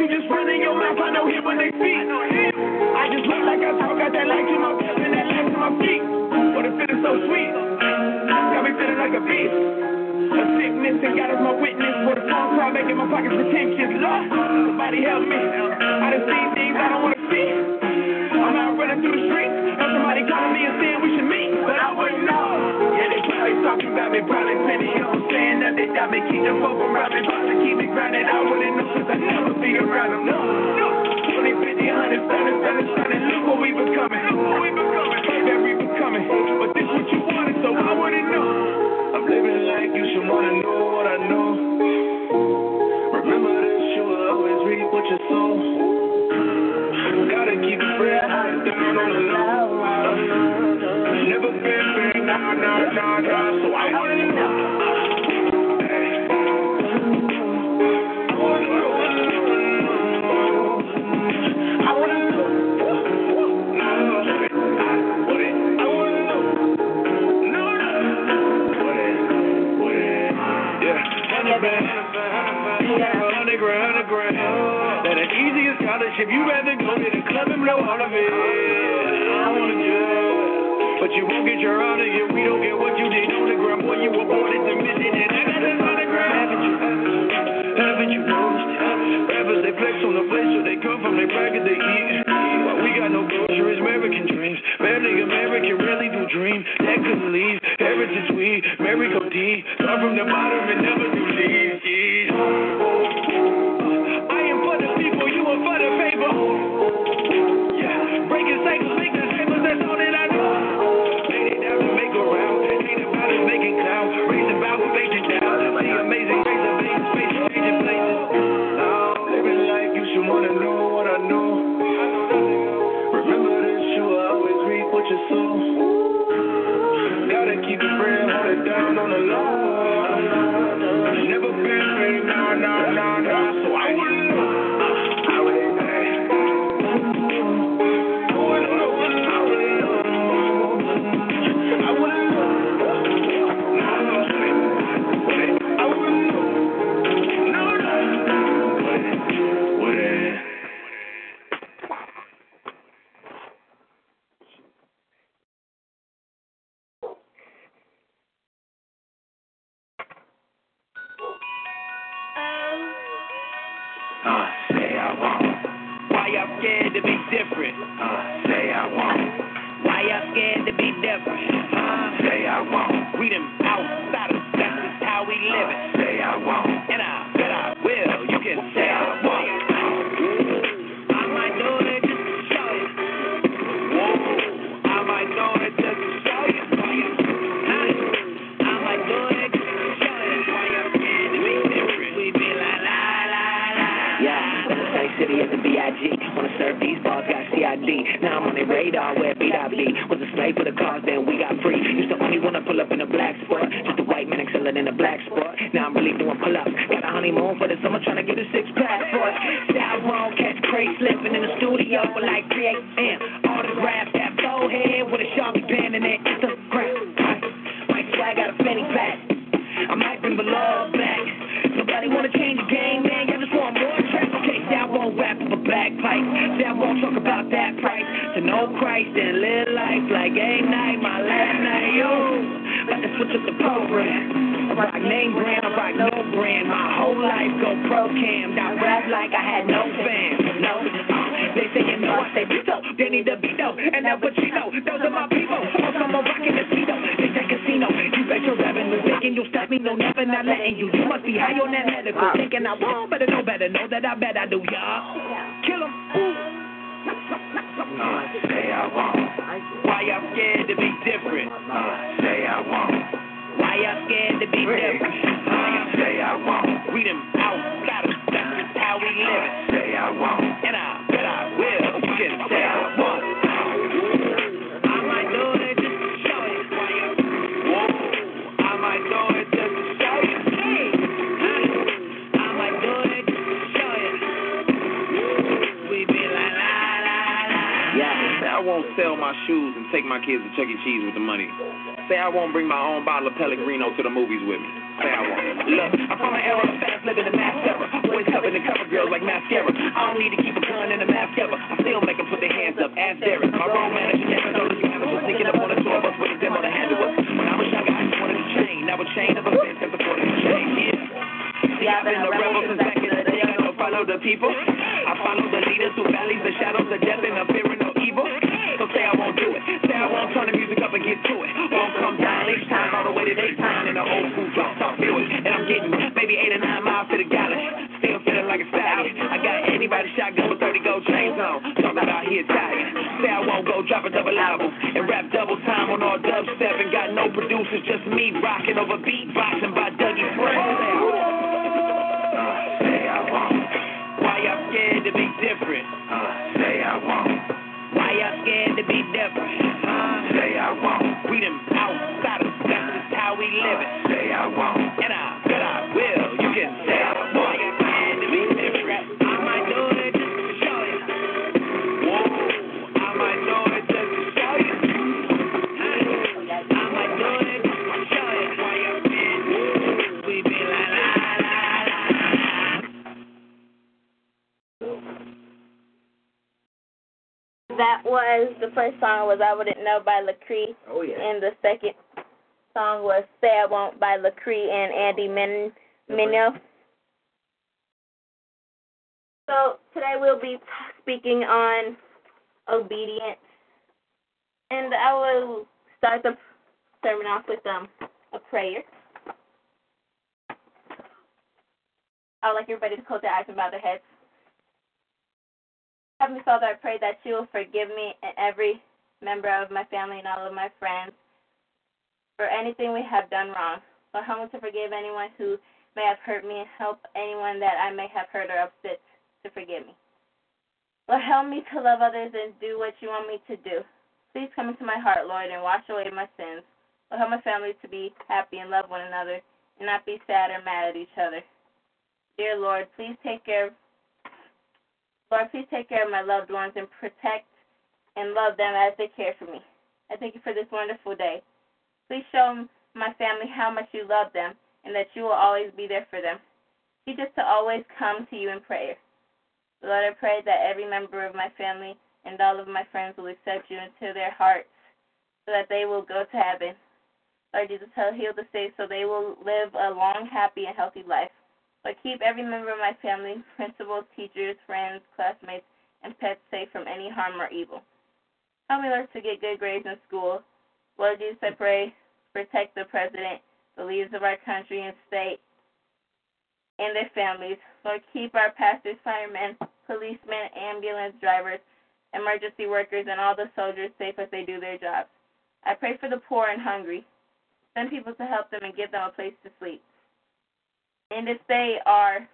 You just running your mouth. I know him when they speak. I just look like I talk, got that light to my breath and that light to my feet. But it feeling so sweet. Got me feeling like a beast. A sickness and God is my witness. For the phone call making my pockets pretentious. Lord, somebody help me. I done seen things I don't wanna see. I'm out running through the streets. Heard somebody calling me and saying we should meet, but I wouldn't know. Talking about me, probably plenty of them saying that they got me, keep them around me, about to keep me grounded. I wouldn't know 'cause I never be around them. No, no. 20, 50, 100, 30, 30, 30, look what we becoming. Look what we becoming. That we becoming. But this what you wanted, so I wouldn't know. I'm living like you should wanna know what I know. Scholarship, you rather go to the club and blow all of it. I wanna judge, but you won't get your honor if we don't get what you did on the ground. Boy, you were aborted the mission, and I got this hundred grand. Haven't you? Haven't you noticed? Rappers they flex on the place, so they come from their bracket they eat. Sell my shoes and take my kids to Chuck E. Cheese with the money. Say I won't bring my own bottle of Pellegrino to the movies with me. Say I won't. Look, I'm from an era fast living the mask era. Boys covered in cover girls like mascara. I don't need to keep a gun and a mask ever. I still make them put their hands up. Ask Derek. My road manager never us you was sneaking up on a tour bus with a demo to handle us. When I was younger, I just wanted a chain. Now a chain of bitch has afforded a chain. Yeah. See, I've been a rebel since back in the day. I don't follow the people. I follow the leaders who valleys the shadows of death and the fear evil. So say I won't do it. Say I won't turn the music up and get to it. Won't come down each time all the way to daytime in the old school drop top Buick. And I'm getting maybe eight or nine miles to the gallon. Still feeling like a stallion. I got anybody shotgun with 30 gold chains on. Talking about here Italian. Say I won't go drop a double album and rap double time on all dubstep and got no producers, just me rocking over beatboxing by Dougie Fresh. Say I won't. Why y'all scared to be different? Uh, say I won't. Scared to be different? Uh, say I won't. We them outsiders, that's just how we live it. Say I won't. And I bet I will. You can say I won't. Y'all scared to be different? I might do it just to show you. Whoa, I might do it just to show you. I might do it just to show you. Why y'all scared? We be la la la la. That was the first song was I Wouldn't Know by Lecrae. Oh, yeah. And the second song was Say I Won't by Lecrae and Andy Min Mineo. So today we'll be speaking on obedience. And I will start the sermon off with um a prayer. I would like everybody to close their eyes and bow their heads. Heavenly Father, I pray that you will forgive me and every member of my family and all of my friends for anything we have done wrong. Lord, help me to forgive anyone who may have hurt me and help anyone that I may have hurt or upset to forgive me. Lord, help me to love others and do what you want me to do. Please come into my heart, Lord, and wash away my sins. Lord, help my family to be happy and love one another and not be sad or mad at each other. Dear Lord, please take care of Lord, please take care of my loved ones and protect and love them as they care for me. I thank you for this wonderful day. Please show my family how much you love them and that you will always be there for them. Teach us to always come to you in prayer. Lord, I pray that every member of my family and all of my friends will accept you into their hearts so that they will go to heaven. Lord Jesus, heal the sick so they will live a long, happy, and healthy life. But keep every member of my family, principals, teachers, friends, classmates, and pets safe from any harm or evil. Help me, learn to get good grades in school. Lord Jesus, I pray, protect the president, the leaders of our country and state, and their families. Lord, keep our pastors, firemen, policemen, ambulance drivers, emergency workers, and all the soldiers safe as they do their jobs. I pray for the poor and hungry. Send people to help them and give them a place to sleep. And if they are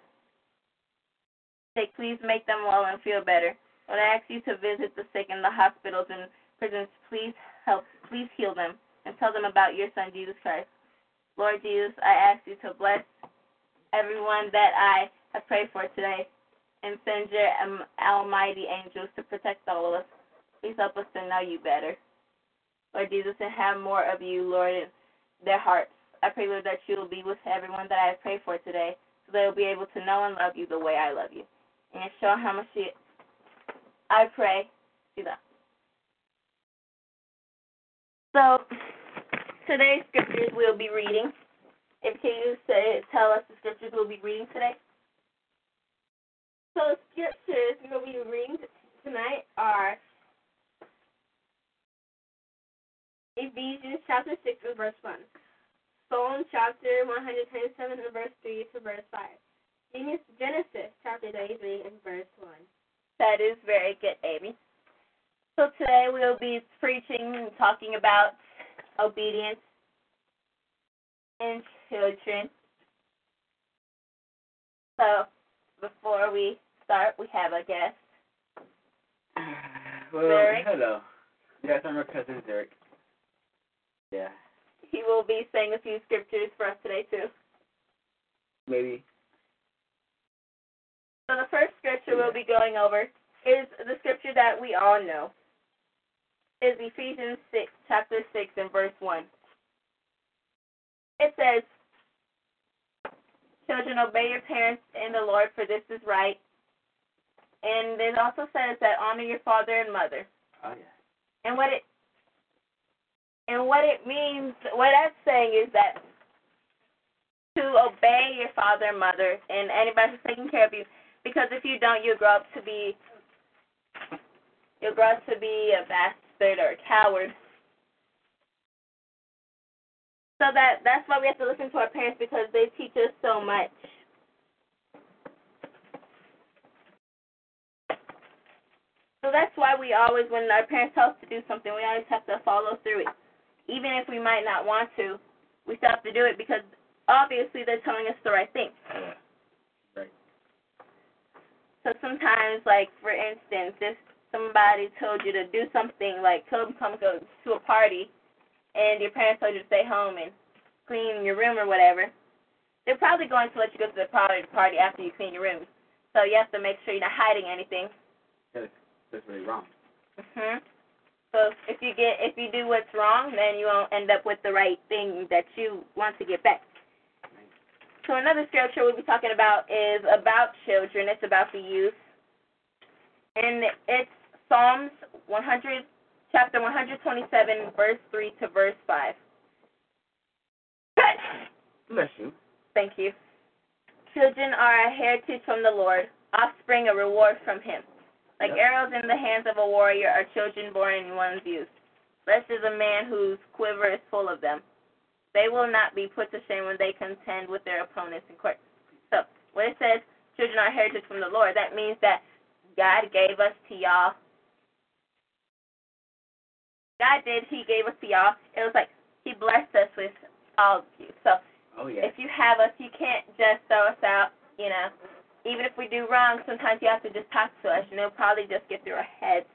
sick, please make them well and feel better. When I ask you to visit the sick in the hospitals and prisons. Please help, please heal them. and tell them about your Son, Jesus Christ. Lord Jesus, I ask you to bless everyone that I have prayed for today and send your um, almighty angels to protect all of us. Please help us to know you better. Lord Jesus, and have more of you, Lord, in their hearts. I pray, Lord, that you will be with everyone that I have prayed for today so they will be able to know and love you the way I love you. And show how much you, I pray. Do that. So, today's scriptures we'll be reading. If can you say, tell us the scriptures we'll be reading today? So scriptures we'll be reading tonight are Ephesians chapter 6 and verse 1. Psalm chapter 127 and verse 3 to verse 5. Genesis chapter 33 and verse 1. That is very good, Amy. So today we'll be preaching and talking about obedience in children. So before we start, we have a guest. Well, Derek? hello. Yes, I'm your cousin Derek. Yeah, He will be saying a few scriptures for us today too. maybe. So the first scripture we'll be going over is the scripture that we all know. Is Ephesians six, chapter six and verse one. It says, Children, obey your parents in the Lord, for this is right. And it also says that honor your father and mother. Oh yeah. And what it and what it means, what that's saying is that to obey your father and mother and anybody who's taking care of you, because if you don't, you'll grow up to be you'll grow up to be a bastard or a coward. So that that's why we have to listen to our parents because they teach us so much. So that's why we always, when our parents tell us to do something, we always have to follow through it. Even if we might not want to, we still have to do it because obviously they're telling us the right thing. Right. So sometimes, like for instance, if somebody told you to do something, like them come go to a party, and your parents told you to stay home and clean your room or whatever, they're probably going to let you go to the party party after you clean your room. So you have to make sure you're not hiding anything. That's, that's really wrong. Mhm. So if you get if you do what's wrong, then you won't end up with the right thing that you want to get back. So another scripture we'll be talking about is about children. It's about the youth, and it's Psalms 100, chapter 127, verse 3 to verse 5. Bless you. Thank you. Children are a heritage from the Lord, offspring a reward from Him. Like arrows in the hands of a warrior are children born in one's youth. Blessed is a man whose quiver is full of them. They will not be put to shame when they contend with their opponents in court. So, when it says children are heritage from the Lord, that means that God gave us to y'all. God did. He gave us to y'all. It was like He blessed us with all of you. So, Oh yeah. if you have us, you can't just throw us out, you know. Even if we do wrong, sometimes you have to just talk to us, and it'll probably just get through our heads.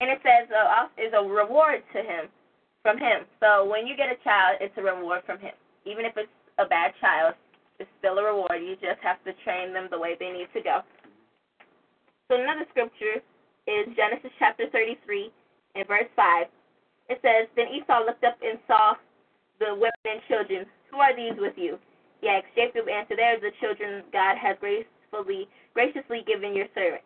And it says uh, is a reward to him, from him. So when you get a child, it's a reward from him. Even if it's a bad child, it's still a reward. You just have to train them the way they need to go. So another scripture is Genesis chapter 33 and verse 5. It says, Then Esau looked up and saw the women and children. Who are these with you? He Jacob answered, They are the children God has gracefully, graciously given your servant.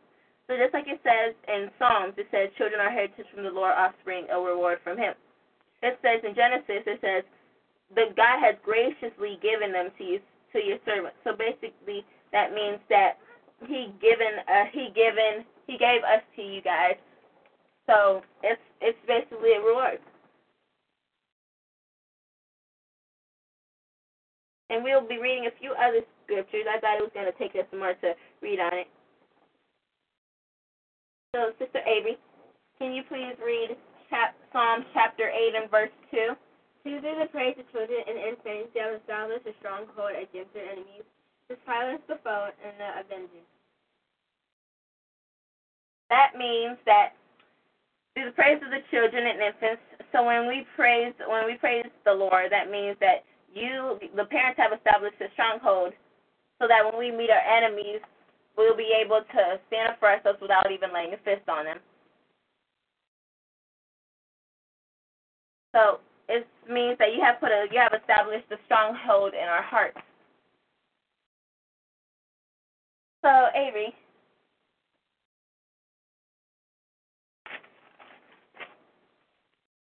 So just like it says in Psalms, it says, Children are heritage from the Lord, offspring, a reward from him. It says in Genesis, it says, that God has graciously given them to you, to your servant. So basically, that means that He given, uh, He given, He gave us to you guys. So it's it's basically a reward. And we'll be reading a few other scriptures. I thought it was going to take us more to read on it. So, Sister Avery, can you please read chap- Psalm chapter 8 and verse 2? To do the praise of children and infants, they have established a stronghold against their enemies, to silence the foe and the avenger. That means that through the praise of the children and infants. So when we praise when we praise the Lord, that means that you the parents have established a stronghold so that when we meet our enemies, we'll be able to stand up for ourselves without even laying a fist on them. So it means that you have put a you have established a stronghold in our hearts. So Avery,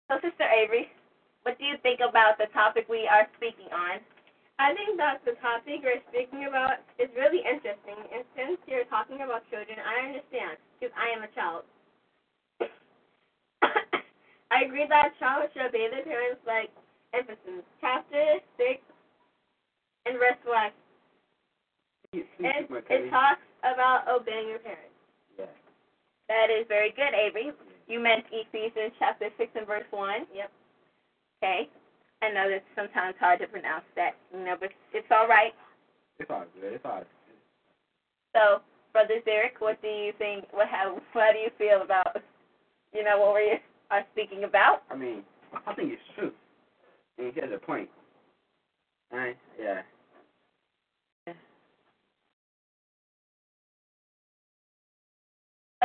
So, Sister Avery, what do you think about the topic we are speaking on? I think that the topic we're speaking about is really interesting, and since you're talking about children, I understand because I am a child. I agree that a child should obey their parents like Ephesians chapter six and verse one. Please, please It, it talks about obeying your parents. Yeah. That is very good, Avery. You meant Ephesians chapter 6 and verse 1. Yep. Okay. I know that's sometimes hard to pronounce that, you know, but it's all right. It's all good. It's all good. So, Brother Derek, what do you think? What how how do you feel about, you know, what we are speaking about? I mean, I think it's true. And he has a point. Alright, yeah.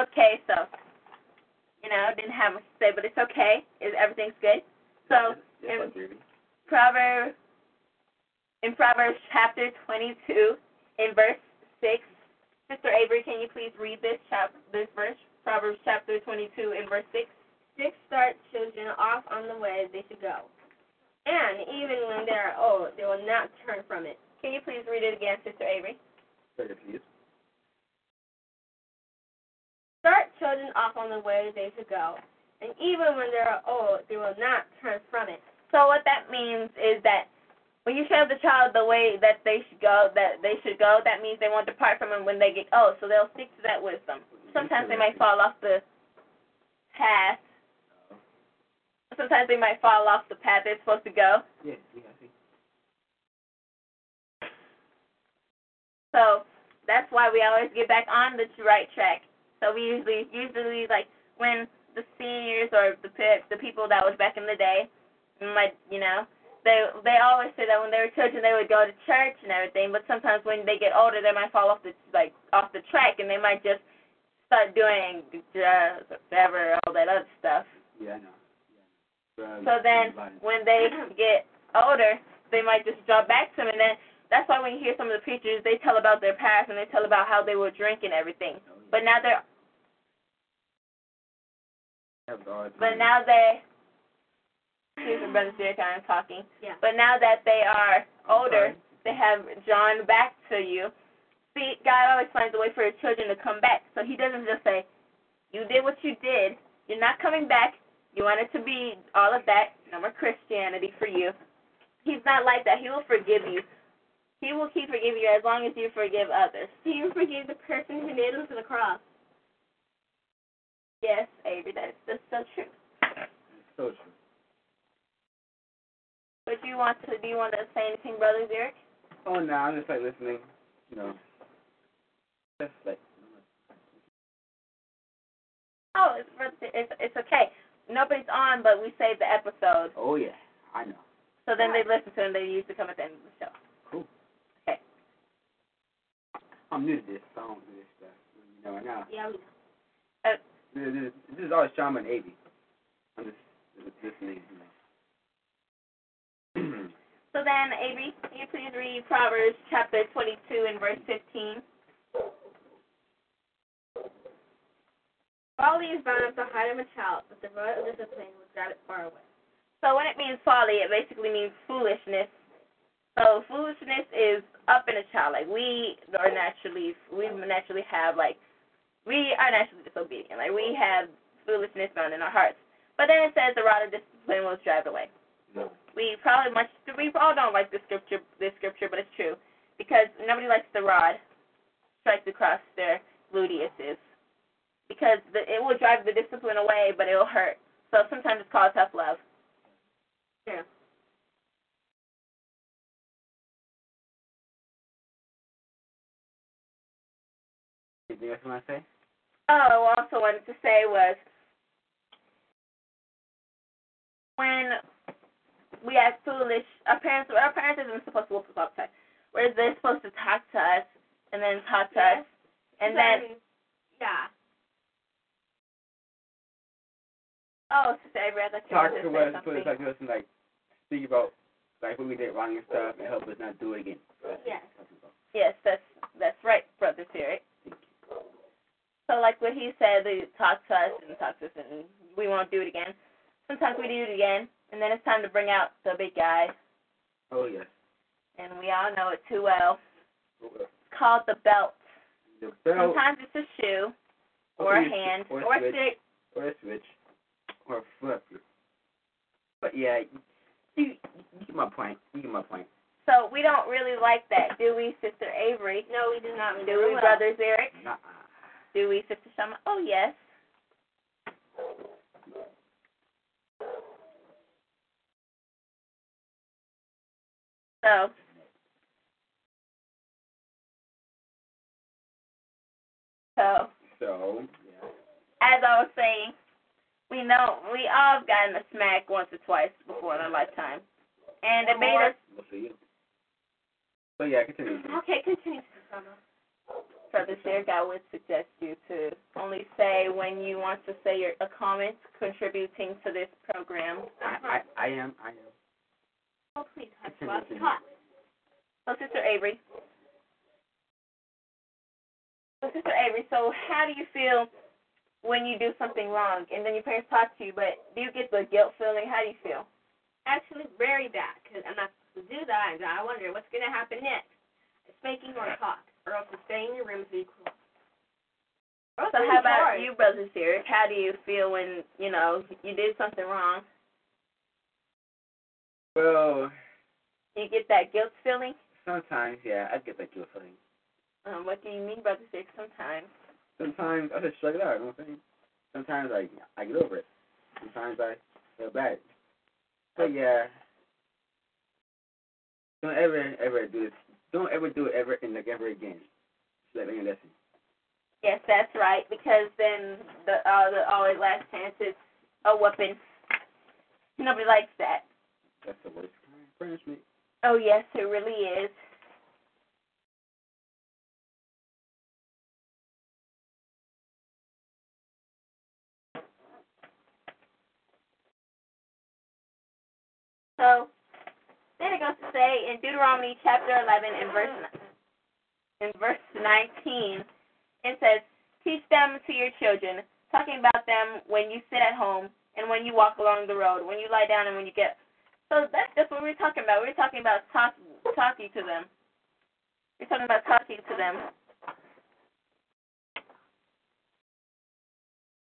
Okay, so, you know, didn't have much to say, but it's okay. Is everything's good? So, in Proverbs, in Proverbs chapter 22, in verse 6, Sister Avery, can you please read this chap this verse? Proverbs chapter 22, in verse 6. Six start children off on the way they should go, and even when they are old, they will not turn from it. Can you please read it again, Sister Avery? Say it, please. Start children off on the way they should go, and even when they are old, they will not turn from it. So what that means is that when you show the child the way that they should go, that they should go, that means they won't depart from it when they get old. So they'll stick to that wisdom. Sometimes they might fall off the path. Sometimes they might fall off the path they're supposed to go. Yeah, yeah. So that's why we always get back on the right track. So we usually, usually like when the seniors or the pe- the people that was back in the day, might you know, they they always say that when they were children they would go to church and everything, but sometimes when they get older they might fall off the like off the track and they might just start doing drugs or whatever, all that other stuff. Yeah, I know. Yeah. So then when they get older, they might just drop back to them, and then that's why when you hear some of the preachers, they tell about their past and they tell about how they were drinking everything. But now they're Have the but time. now they excuse me, brother Derek, I'm talking. Yeah. But now that they are older, they have drawn back to you. See, God always finds a way for his children to come back. So he doesn't just say, You did what you did, you're not coming back, you want it to be all of that, no more Christianity for you. He's not like that. He will forgive you. He will keep forgiving you as long as you forgive others. He even forgave the person who nailed him to the cross. Yes, Avery, that's so true. So true. But you want to do you want to say anything, brother Derek? Oh, no, I'm just like listening, you know. Just like, Oh, it's it's it's okay. Nobody's on, but we saved the episode. oh yeah, I know. So then they listen to it and they used to come at the end of the show. Cool. Okay. I'm new to this, so I don't do this stuff. You know, now. Yeah, we Uh, This, is all Shammah and Avy. I'm just listening. So then, Avery, can you please read Proverbs chapter 22 and verse 15? Folly is bound up the heart of a child, but the rod of discipline will drive it far away. So when it means folly, it basically means foolishness. So foolishness is up in a child. Like we are naturally, we naturally have like, we are naturally disobedient. Like we have foolishness bound in our hearts. But then it says the rod of discipline will drive away. No. We probably much, we all don't like this scripture, this scripture, but it's true because nobody likes the rod strikes across their gluteuses because the, it will drive the discipline away, but it will hurt. So sometimes it's called tough love. Yeah. Anything else you want to say? Oh, also wanted to say was when we act foolish, our parents our parents isn't supposed to whoop us all the time. Whereas they're supposed to talk to us and then talk to us and then yeah. oh sister Avery, I thought you Talk to to us, put something. us like us, and like speak about like what we did wrong and stuff, and help us not do it again. Yes. Yes, that's that's right, brother Derek. So like what he said, they talk to us and talk to us and we won't do it again. Sometimes we do it again and then it's time to bring out the big guy Oh yes. and we all know it too well. Oh. It's called the belt. The belt, Sometimes it's a shoe or a hand or, or a switch, stick. or a switch, or a flip. But yeah, you, you get my point. You get my point. So we don't really like that, do we, Sister Avery? No, we do not. Do we, will. Brother Derek? Nah. Do we, Sister Shammah? Oh yes. So So So yeah. as I was saying, we know we all have gotten a smack once or twice before in our lifetime. And it made us We'll see you. So yeah, continue. Okay, continue, Sister Brother Derek, I would suggest you to only say when you want to say your a comment contributing to this program. I, I I am I am. Oh, please, hush. Continue, Well, talk. So oh, Sister Avery. So Sister Avery, so how do you feel when you do something wrong and then your parents talk to you, but do you get the guilt feeling? How do you feel? Actually, very bad, because I'm not supposed to do that, and I wonder what's going to happen next. Spanking or talk, or else to stay in your room and be cruel. Or else So how about charged. you, Brother Derek? How do you feel when, you know, you did something wrong? Well, You get that guilt feeling? sometimes yeah, I get that guilt feeling. Um, what do you mean, Brother Derek? Sometimes. Sometimes I just shrug it out. You know what I'm saying? Sometimes I I get over it. Sometimes I feel bad. But yeah, don't ever ever do this. Don't ever do it ever and like ever again. Just like learn a lesson. Yes, that's right. Because then the uh, the always last chance is a whooping. Nobody likes that. That's the worst kind of punishment. Oh yes, it really is. So then it goes to say in Deuteronomy chapter 11 and verse in verse 19, it says, "Teach them to your children, talking about them when you sit at home and when you walk along the road, when you lie down and when you get." So that's just what we're talking about. We're talking about talk, talking to them. We're talking about talking to them.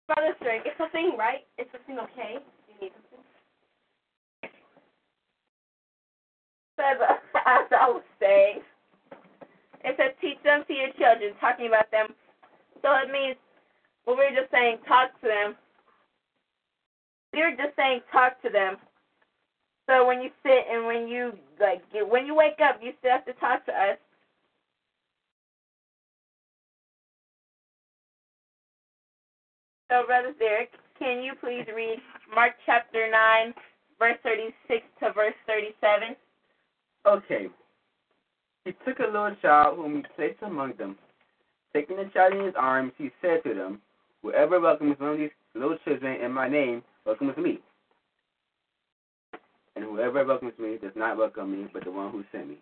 Brother Drake, is something right? Is something okay? You need something? Says, as I was saying, it says teach them to your children, talking about them. So it means, we we're just saying talk to them. We were just saying talk to them. So when you sit and when you like get, when you wake up, you still have to talk to us. So, Brother Derek, can you please read Mark chapter 9, verse 36 to verse 37? Okay. He took a little child whom he placed among them. Taking the child in his arms, he said to them, Whoever welcomes one of these little children in my name welcomes me. And whoever welcomes me does not welcome me, but the one who sent me.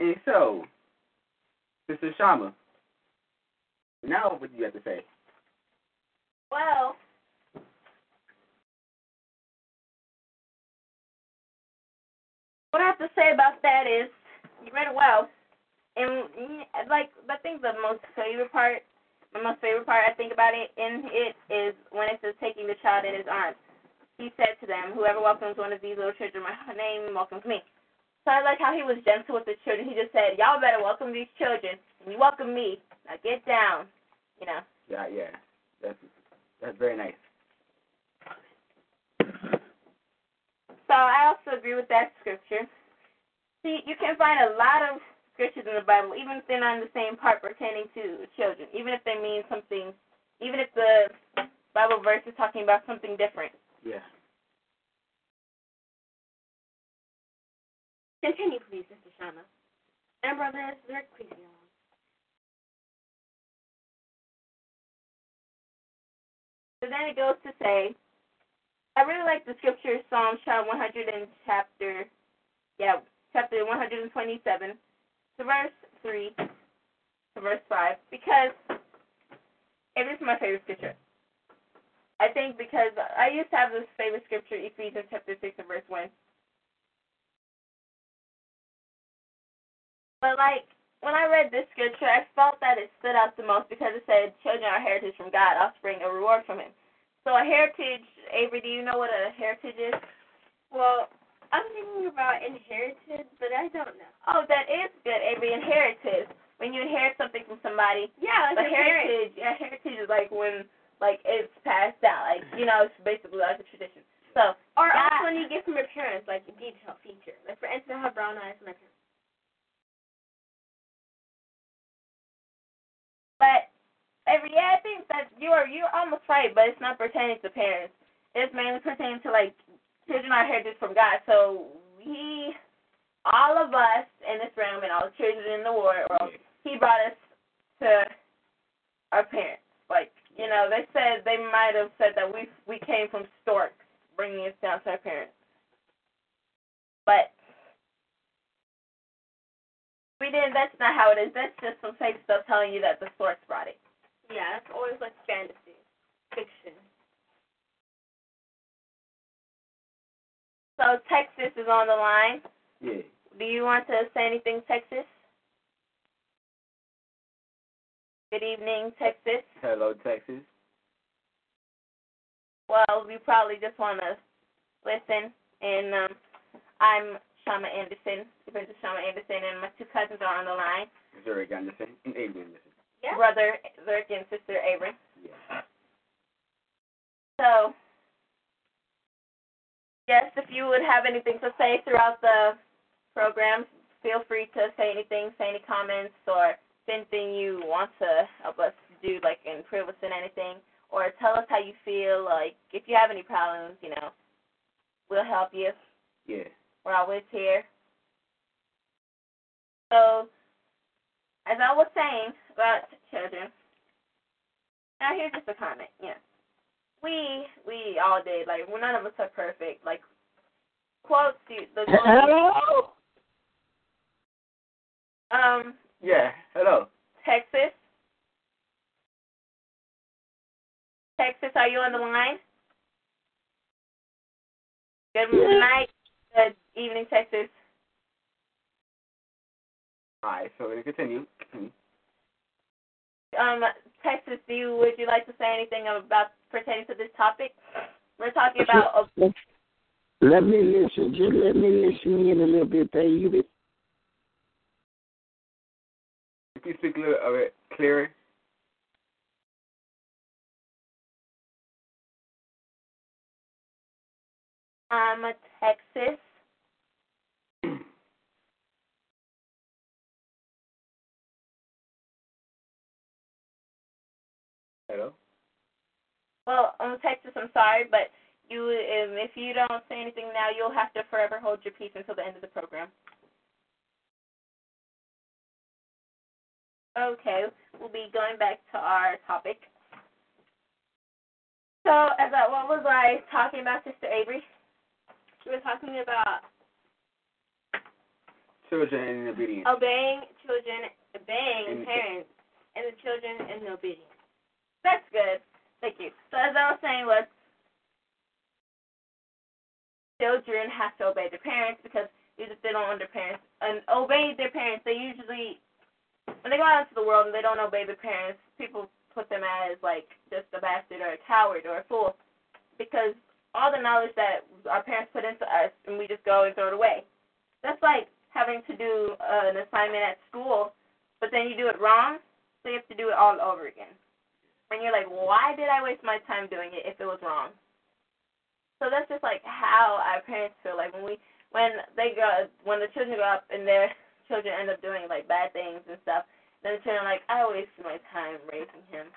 And so, Sister Shammah, now what do you have to say? Well, what I have to say about that is you read it well, and like I think the most favorite part, my most favorite part I think about it in it is when it says taking the child in his arms. He said to them, "Whoever welcomes one of these little children, my name welcomes me." So I like how he was gentle with the children. He just said, "Y'all better welcome these children, and you welcome me. Now get down." You know. Yeah, yeah. That's that's very nice. So I also agree with that scripture. See, you can find a lot of scriptures in the Bible, even if they're not in the same part pertaining to children, even if they mean something, even if the Bible verse is talking about something different. Yeah. Continue, please, Sister Shana. And Brother Rick, please go. So then it goes to say, I really like the scripture Psalm chapter 100 and chapter, yeah, chapter 127, to verse 3 to verse 5, because it is my favorite scripture. I think because I used to have this favorite scripture, Ephesians chapter 6 and verse 1. But like, when I read this scripture, I felt that it stood out the most because it said, children are heritage from God, offspring a reward from him. So a heritage, Avery, do you know what a heritage is? Well, I'm thinking about inheritance, but I don't know. Oh, that is good, Avery. Inheritance. When you inherit something from somebody. Yeah, like But a heritage, yeah, heritage is like when like it's passed down. Like you know, it's basically like a tradition. So Or God- also when you get from your parents, like a detail feature. Like for instance, I have brown eyes from my parents. But every yeah, I think that you are you're almost right, but it's not pertaining to parents. It's mainly pertaining to like children are heritage from God. So he, all of us in this room and all the children in the world, he brought us to our parents. Like you know, they said they might have said that we we came from storks, bringing us down to our parents. But we didn't. That's not how it is. That's just some fake stuff telling you that the storks brought it. Yeah, it's always like fantasy, fiction. So Texas is on the line. Yeah. Do you want to say anything, Texas? Good evening, Texas. Hello, Texas. Well, we probably just want to listen. And um, I'm Shammah Anderson, Princess Shammah Anderson, and my two cousins are on the line. Zurich Anderson and Avery Anderson. Yeah. Brother Zurk and sister Avery. Yeah. So, yes, if you would have anything to say throughout the program, feel free to say anything, say any comments, or anything you want to help us do, like improve us in anything, or tell us how you feel. Like, if you have any problems, you know, we'll help you. Yeah. We're always here. So, as I was saying about children, now here's just a comment. Yeah, we we all did. Like, well, none of us are perfect. Like, quotes. The Hello. Um, Yeah. Hello. Texas. Texas, are you on the line? Good night. Good evening, Texas. All right. So we continue. Continue. um, Texas, do you would you like to say anything about pertaining to this topic? We're talking about Let me listen. Just let me listen in a little bit, baby. If you speak a little a bit clearer. um Texas. Hello. Well, um, Texas, I'm sorry, but you um, if you don't say anything now, you'll have to forever hold your peace until the end of the program. Okay, we'll be going back to our topic. So, as I, what was I talking about, Sister Avery? She was talking about Children in obedience. obeying children, obeying And- parents, and the children in obedience. That's good. Thank you. So as I was saying was children have to obey their parents because even if they don't obey their parents and obey their parents, they usually when they go out into the world and they don't obey their parents, people put them as like just a bastard or a coward or a fool because all the knowledge that our parents put into us and we just go and throw it away. That's like having to do an assignment at school, but then you do it wrong, so you have to do it all over again and you're like, why did I waste my time doing it if it was wrong? So that's just like how our parents feel like when we when they go when the children grow up and they're children end up doing like bad things and stuff. Then the children are like, I wasted my time raising him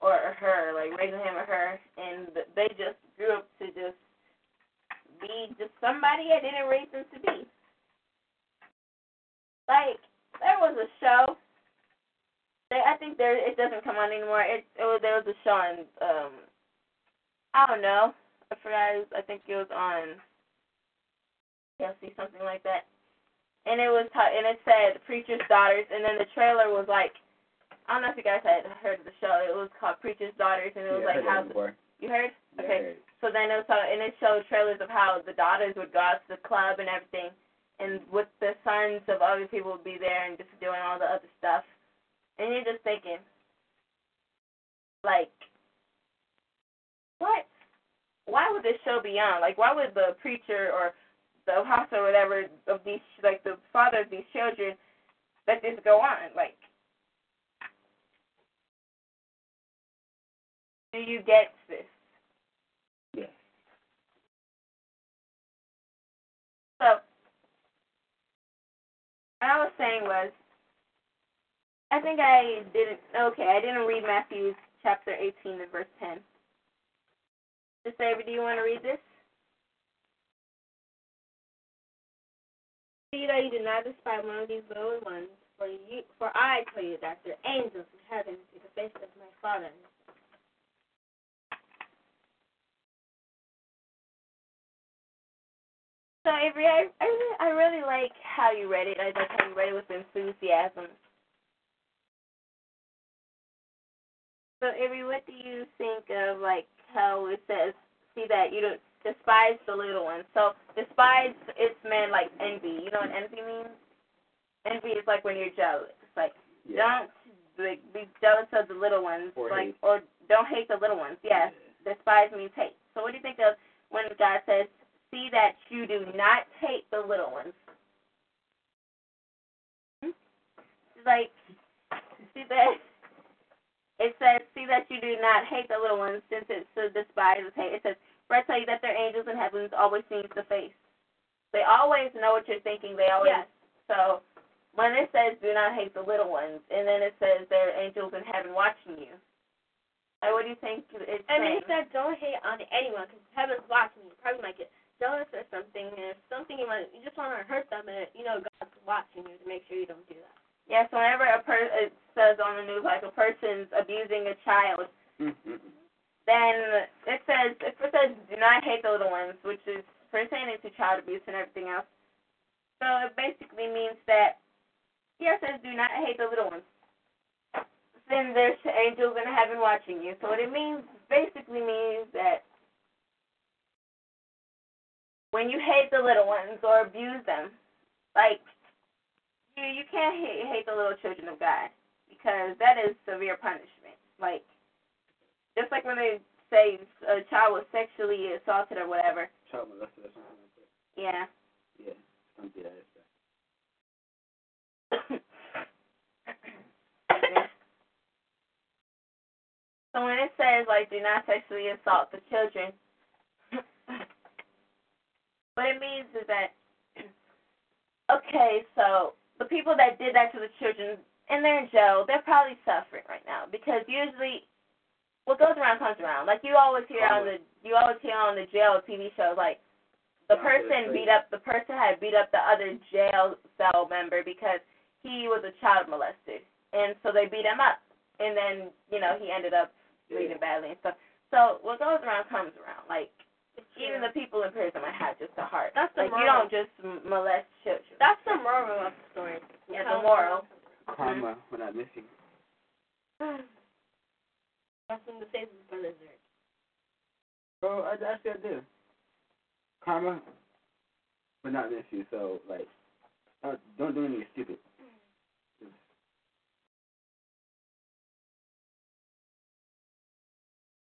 or her, like raising him or her, and they just grew up to just be just somebody I didn't raise them to be. Like there was a show. They, I think there it doesn't come on anymore. It, it was there was a show on um I don't know. I forgot. I think it was on TLC something like that. And it was and it said Preacher's Daughters, and then the trailer was like I don't know if you guys had heard of the show. It was called Preacher's Daughters, and it was yeah, like how you heard? Yeah, Okay. heard. So then it was, and it showed trailers of how the daughters would go out to the club and everything, and with the sons of other people would be there and just doing all the other stuff. And you're just thinking, like, what? Why would this show be on? Like, why would the preacher or the apostle or whatever of these, like the father of these children, let this go on? Like, do you get this? Yes. So, what I was saying was, I think I didn't, okay, I didn't read Matthew chapter 18 and verse 10. Sister Avery, do you want to read this? See that you do not despise one of these little ones, for you, for I tell you that their angels in heaven see the face of my Father. So Avery, I I really, I really like how you read it. I like how you read it with enthusiasm. So Avery, what do you think of like how it says, see that you don't despise the little ones. So despise it's meant like envy. You know what envy means? Envy is like when you're jealous. It's like Yeah. don't like be jealous of the little ones. Or like hate. or don't hate the little ones. Yes. Despise means hate. So what do you think of when God says, See that you do not hate the little ones? Hmm? Like see that it says, See that you do not hate the little ones, since it's so despises hate. It says, For I tell you that their angels in heavens always sees the face. They always know what you're thinking. They always Yes. so when it says do not hate the little ones and then it says there are angels in heaven watching you. Like what do you think it's I mean, saying? it said don't hate on anyone because heaven's watching you. You probably might get jealous or something, and if something you want, you just want to hurt them, and you know God's watching you to make sure you don't do that. Yes, whenever a per it says on the news like a person's abusing a child, Mm-hmm. then it says if it says do not hate the little ones, which is pertaining to child abuse and everything else. So it basically means that yeah, it says do not hate the little ones. Then there's angels in heaven watching you. So what it means basically means that when you hate the little ones or abuse them, like you can't hate, hate the little children of God because that is severe punishment. Like just like when they say a child was sexually assaulted or whatever. Child molested or something like that. Yeah. Yeah. Don't do that. So when it says like do not sexually assault the children, what it means is that okay, so the people that did that to the children and they're in jail, they're probably suffering right now because usually what goes around comes around. Like you always hear on the you always hear on the jail TV shows like the Yeah, person beat up the person had beat up the other jail cell member because he was a child molested and so they beat him up and then you know he ended up bleeding badly and stuff. So what goes around comes around. Like even the people in prison might have just a heart. That's the like you don't just molest children. That's the moral of the story. Yeah, the moral. Karma we're not missing. That's when the faces brothers are. Bro, I, actually I do. Karma but not miss you, so like don't, don't do anything stupid.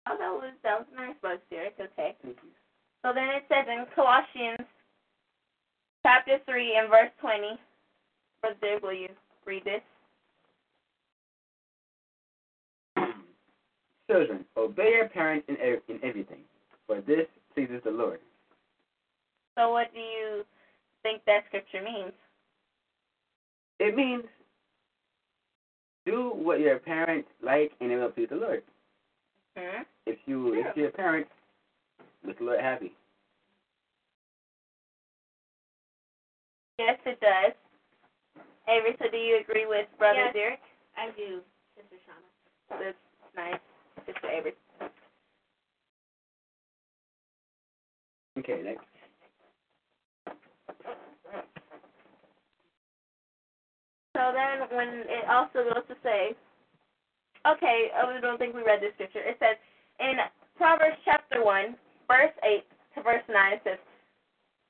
Oh, that was that was nice, but serious. Okay. Thank you. So then it says in Colossians chapter three and verse twenty. Brother Dave, will you read this? Children, obey your parents in ev- in everything, for this pleases the Lord. So what do you think that scripture means? It means do what your parents like and it will please the Lord. Hmm? If you if your parents make the Lord happy. Yes, it does. Avery, so do you agree with Brother Yes. Derek? I do, Sister Shauna. That's nice. Sister Avery. Okay, next. So then, when it also goes to say, okay, oh, I don't think we read this scripture. It says in Proverbs chapter 1, verse 8 to verse 9, it says,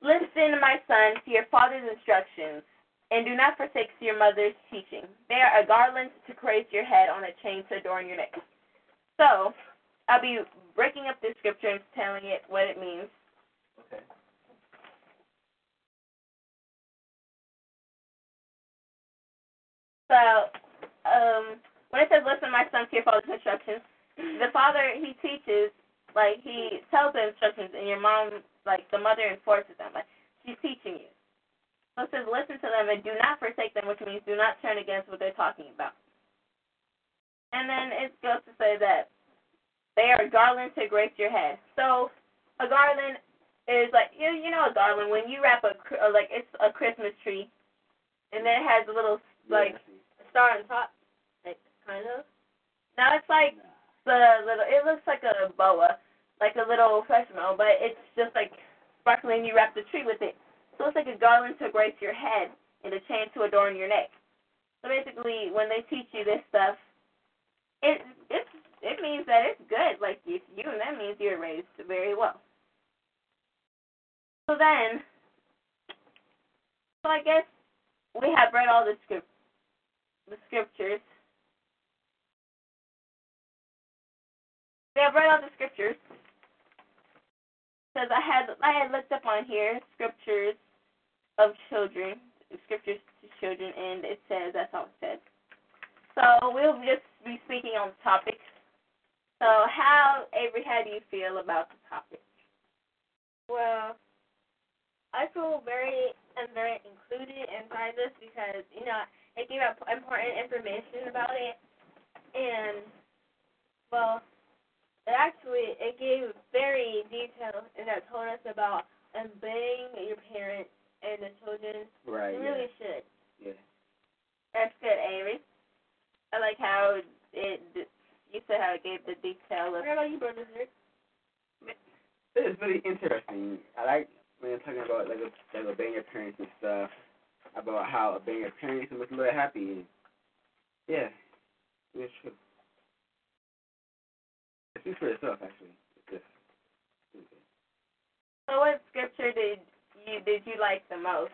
Listen, my son, to your father's instructions, and do not forsake your mother's teaching. They are a garland to grace your head on a chain to adorn your neck. So, I'll be breaking up this scripture and telling it what it means. Okay. So, um, when it says listen, my son, to your father's instructions, the father he teaches, like he tells the instructions, and your mom, like the mother, enforces them. Like she's teaching you. So it says listen to them and do not forsake them, which means do not turn against what they're talking about. And then it goes to say that they are a garland to grace your head. So a garland is like you you know a garland when you wrap a uh, like it's a Christmas tree, and then it has a little like A star on top, like kind of. Now it's like the little. It looks like a boa, like a little marshmallow, but it's just like sparkling. You wrap the tree with it, so it's like a garland to grace your head and a chain to adorn your neck. So basically, when they teach you this stuff, it it's it means that it's good. Like if you, and that means you're raised very well. So then, so I guess we have read all the script, the scriptures. We have read all the scriptures. Because I had I had looked up on here scriptures of children, scriptures to children, and it says that's all it says. So we'll just be speaking on the topic. So how Avery, how do you feel about the topic? Well, I feel very I'm very included inside this because you know it gave out important information about it, and well, actually it gave very detailed and that told us about obeying your parents and the children. Right. You really should. Yeah. That's good, Avery. I like how it. You said how it gave the detail of. What about you, brother? Zach? This really interesting. I like when you're talking about like, like obeying your parents and stuff. About how obeying your parents will make you really happy. Yeah, it's true. It speaks for itself, actually. It's just, it's good. So what scripture did you did you like the most?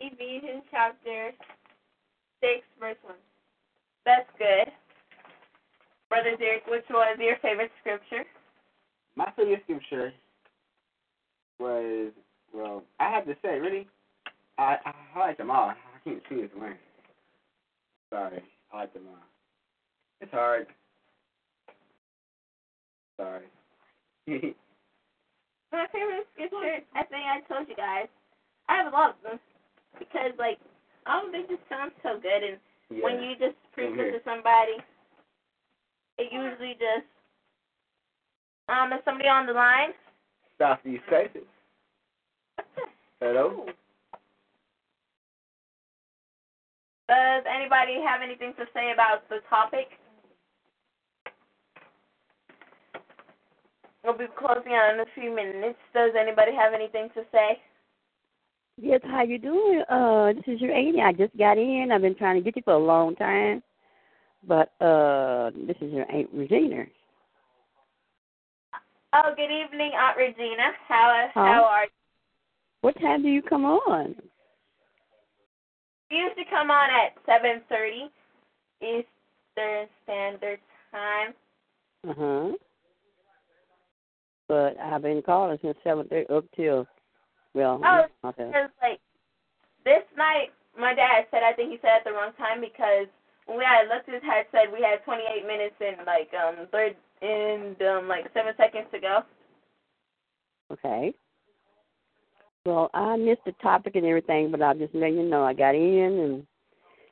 Ephesians chapter six, verse one. That's good. Brother Derek, which was your favorite scripture? My favorite scripture was well, I have to say, really, I I, I like them all. I can't choose one. Sorry, I like them all. It's hard. Sorry. My favorite scripture, I think I told you guys. I have a lot of them because like oh they just sound so good and yeah. when you just preach Same them here. to somebody, it usually just um is somebody on the line? Southeast Texas. Hello. Does anybody have anything to say about the topic? We'll be closing out in a few minutes. Does anybody have anything to say? Yes, how you doing? Uh, this is your Amy. I just got in. I've been trying to get you for a long time, but uh, this is your Aunt Regina. Oh, good evening, Aunt Regina. How Huh? how are you? What time do you come on? We used to come on at seven thirty Eastern Standard Time. Uh huh. But I've been calling since seven thirty up till well. Oh, okay. because like this night, my dad said I think he said at the wrong time because when we had looked it had said we had 28 minutes and like um third and um like seven seconds to go. Okay. Well, I missed the topic and everything, but I'll just let you know I got in and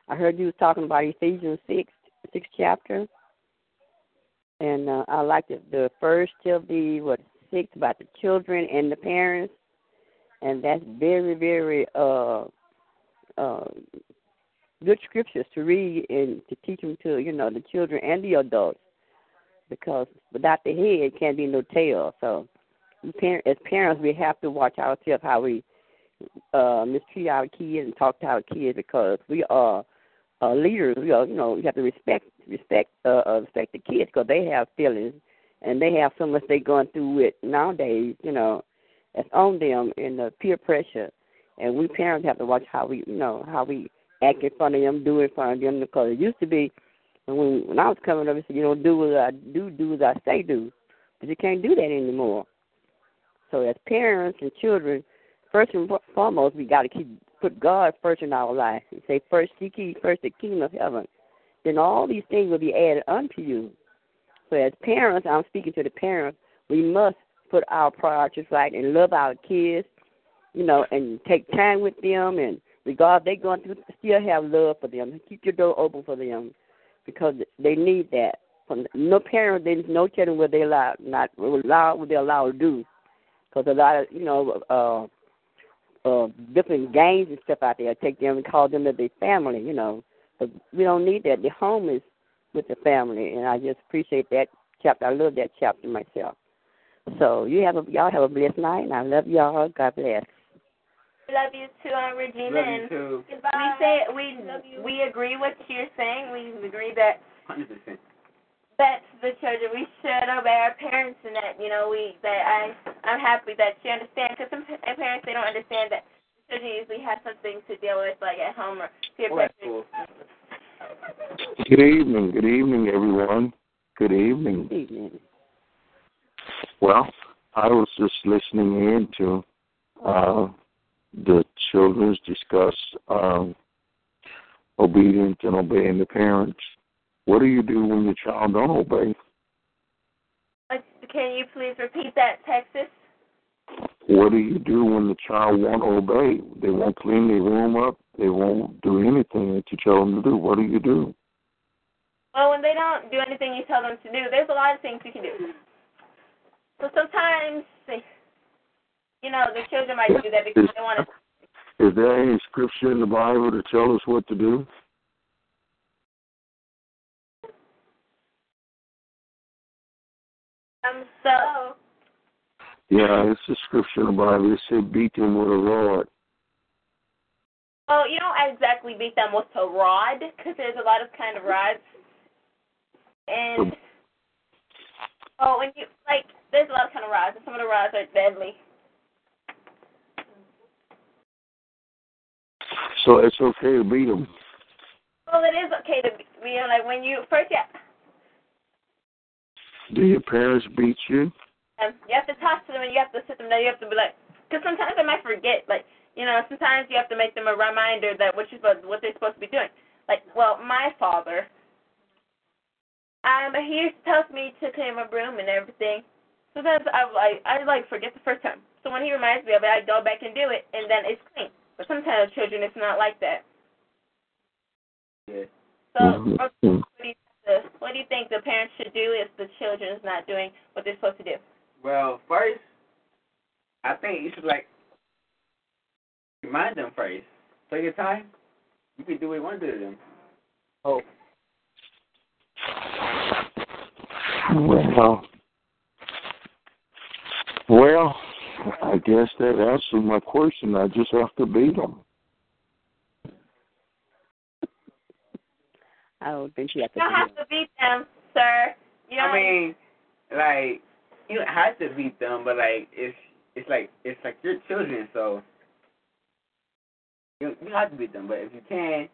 I heard you was talking about Ephesians six, sixth chapter, and uh, I liked it. The first till the what six about the children and the parents, and that's very very uh uh good scriptures to read and to teach them to you know the children and the adults because without the head can't be no tail. So as parents, we have to watch ourselves how we uh, mistreat our kids and talk to our kids because we are uh, leaders. We are, you know, we have to respect respect uh, uh, respect the kids because they have feelings and they have so much they going through with nowadays. You know, that's on them in the peer pressure, and we parents have to watch how we, you know, how we act in front of them, do in front of them because it used to be when when I was coming up, it said, you know, do what I do, do as I say do, but you can't do that anymore. So as parents and children, first and foremost, we got to keep put God first in our life. We say first seek ye first the kingdom of heaven, then all these things will be added unto you. So as parents, I'm speaking to the parents. We must put our priorities right and love our kids, you know, and take time with them and regard they're going through, still have love for them. Keep your door open for them because they need that. From no parent, there's no children where they allow not allow what they allowed to do because a lot of you know uh, uh, different gangs and stuff out there take them and call them to their family. You know, but we don't need that. The home is with the family, and I just appreciate that chapter. I love that chapter myself. So you have a y'all have a blessed night, and I love y'all. God bless. Love you too, Aunt Regina. Love you and too. We say we we agree with you're saying. We agree that Hundred percent. that the children we should obey our parents and that you know we that I I'm happy that she understands because some parents they don't understand that children usually have something to deal with like at home or peer pressure. Good evening. Good evening, everyone. Good evening. Evening. Well, I was just listening in to uh, the children's discuss um, obedience and obeying the parents. What do you do when your child don't obey? Can you please repeat that, Texas? What do you do when the child won't obey? They won't clean their room up. They won't do anything that you tell them to do. What do you do? Well, when they don't do anything you tell them to do, there's a lot of things you can do. So sometimes, they, you know, the children might do that because they want to. Is there any scripture in the Bible to tell us what to do? Um, so Yeah, it's a scripture in the Bible. It said beat them with a rod. Well, you don't exactly beat them with a rod because there's a lot of kind of rods. And oh, oh when you like, there's a lot of kind of rods, and some of the rods are deadly. So it's okay to beat them. Well, it is okay to be, you know, like when you first, yeah, Do your parents beat you? Um, you have to talk to them and you have to sit them down. You have to be like, because sometimes they might forget. Like, you know, sometimes you have to make them a reminder that what you supposed, what they're supposed to be doing. Like, well, my father, um, he used to tell me to clean my room and everything. Sometimes I like I like forget the first time. So when he reminds me of it, I go back and do it, and then it's clean. But sometimes children, it's not like that. Yeah. So what do you what do you think the parents should do if the children's not doing what they're supposed to do? Well, first, I think you should like remind them first. Take your time. You can do what you want to do to them. Oh. Well, well, I guess that answers my question. I just have to beat them. I don't think you have to. You don't have to beat them, sir. You don't I mean, like you don't have to beat them, but like it's it's like it's like your children, so you you have to beat them. But if you can,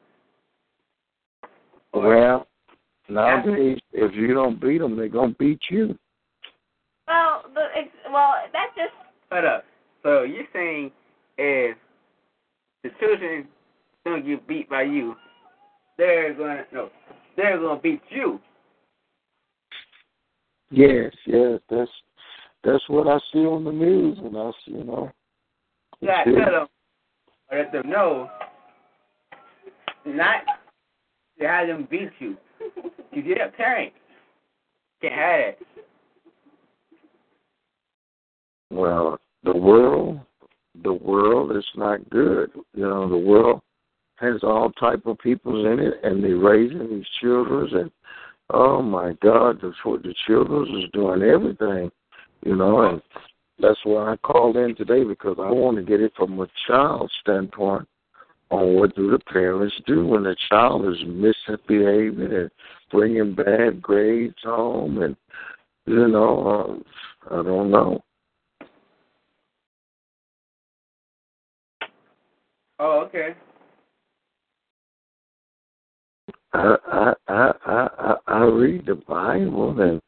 Well, nowadays, if you don't beat them, they're gonna beat you. well, the, it's, well, that's just hold up. So you're saying if the children don't get beat by you, they're gonna no, they're gonna beat you. Yes, yes, that's that's what I see on the news, and I, you know, gotta tell them or let them know not to have them beat you. You get a parent. Can't have it. Well, the world, the world is not good. You know, the world has all type of peoples in it, and they're raising these children, and oh my God, the the children is doing everything. You know, and that's why I called in today because I want to get it from a child's standpoint on what do the parents do when the child is misbehaving and bringing bad grades home, and you know, uh, I don't know. Oh, okay. I I I I I I read the Bible and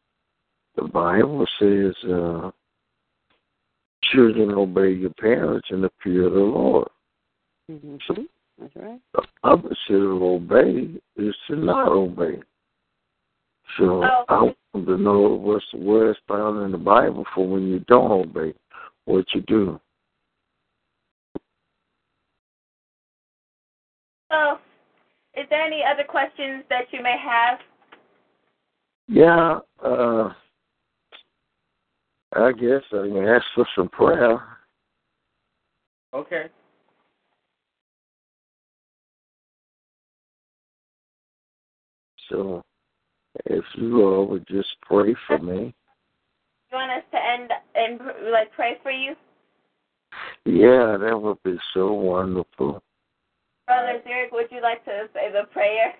the Bible says uh children obey your parents in the fear of the Lord. Mm-hmm. So That's right. the opposite of obey is to not obey. So Oh. I want to know what's where it's found in the Bible for when you don't obey what you do. So, is there any other questions that you may have? Yeah, uh I guess I can ask for some prayer. Okay. So if you all would just pray for me. You want us to end and like pray for you, Yeah, that would be so wonderful. brother Derek? Would you like to say the prayer?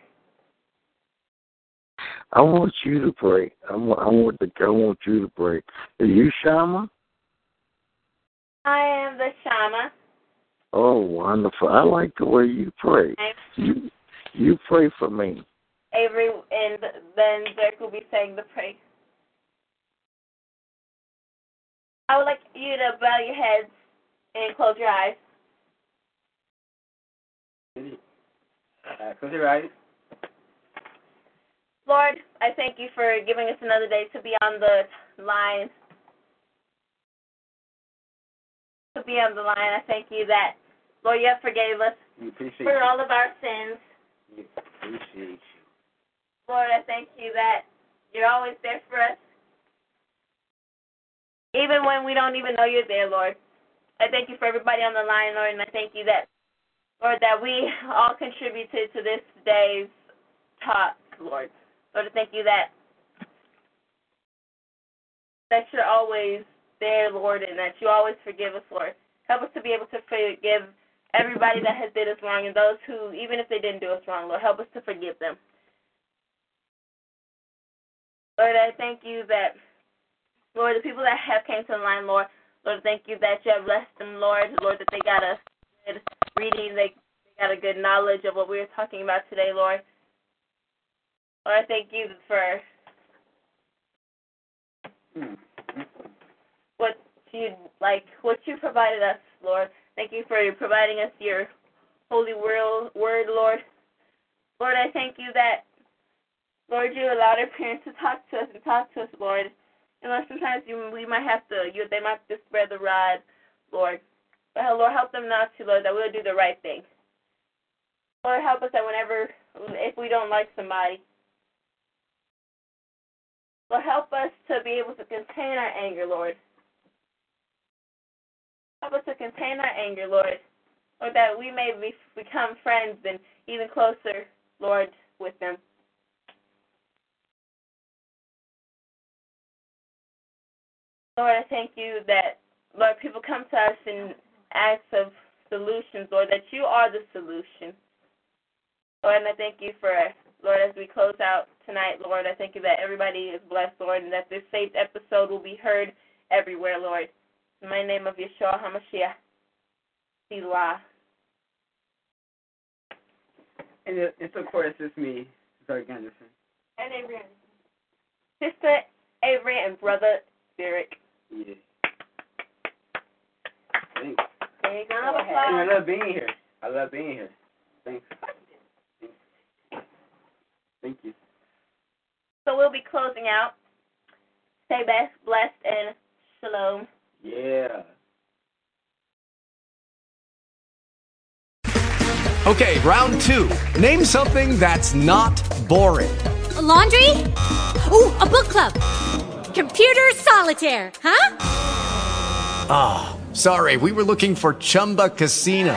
I want you to pray. I want, I want the, I want you to pray. Are you Shammah? I am the Shammah. Oh, wonderful! I like the way you pray. You you pray for me. Avery and then Derek will be saying the prayer. I would like you to bow your heads and close your eyes. Uh, close your eyes. Lord, I thank you for giving us another day to be on the line. To be on the line, I thank you that, Lord, you have forgave us for you. all of our sins. We appreciate you. Lord, I thank you that you're always there for us. Even when we don't even know you're there, Lord. I thank you for everybody on the line, Lord, and I thank you that, Lord, that we all contributed to this day's talk, Lord. Lord, I thank you that that you're always there, Lord, and that you always forgive us, Lord. Help us to be able to forgive everybody that has did us wrong and those who, even if they didn't do us wrong, Lord, help us to forgive them. Lord, I thank you that, Lord, the people that have came to the line, Lord, Lord, thank you that you have blessed them, Lord, Lord, that they got a good reading, they, they got a good knowledge of what we were talking about today, Lord. Lord, I thank you for hmm. what you like, what you provided us, Lord. Thank you for providing us your holy word, word, Lord. Lord, I thank you that, Lord, you allowed our parents to talk to us and talk to us, Lord. And Lord, sometimes you, we might have to, you, they might just spread the rod, Lord. But uh, Lord, help them not to, Lord, that we'll do the right thing. Lord, help us that whenever, if we don't like somebody, Lord, help us to be able to contain our anger, Lord. Help us to contain our anger, Lord, or that we may be, become friends and even closer, Lord, with them. Lord, I thank you that, Lord, people come to us in acts of solutions, Lord, that you are the solution. Lord, and I thank you for, Lord, as we close out tonight, Lord, I thank you that everybody is blessed, Lord, and that this saved episode will be heard everywhere, Lord. In my name of Yeshua HaMashiach, Selah. And it- it's of course it's me, Derek Anderson. And Avery. Sister Avery and Brother Derek. Yeah. Thanks. There you go. I love being here. I love being here. Thanks. Thank you. So we'll be closing out. Stay best, blessed, and shalom. Yeah. Okay, round two. Name something that's not boring. A laundry? Ooh, a book club. Computer solitaire, huh? Ah, sorry, we were looking for Chumba Casino.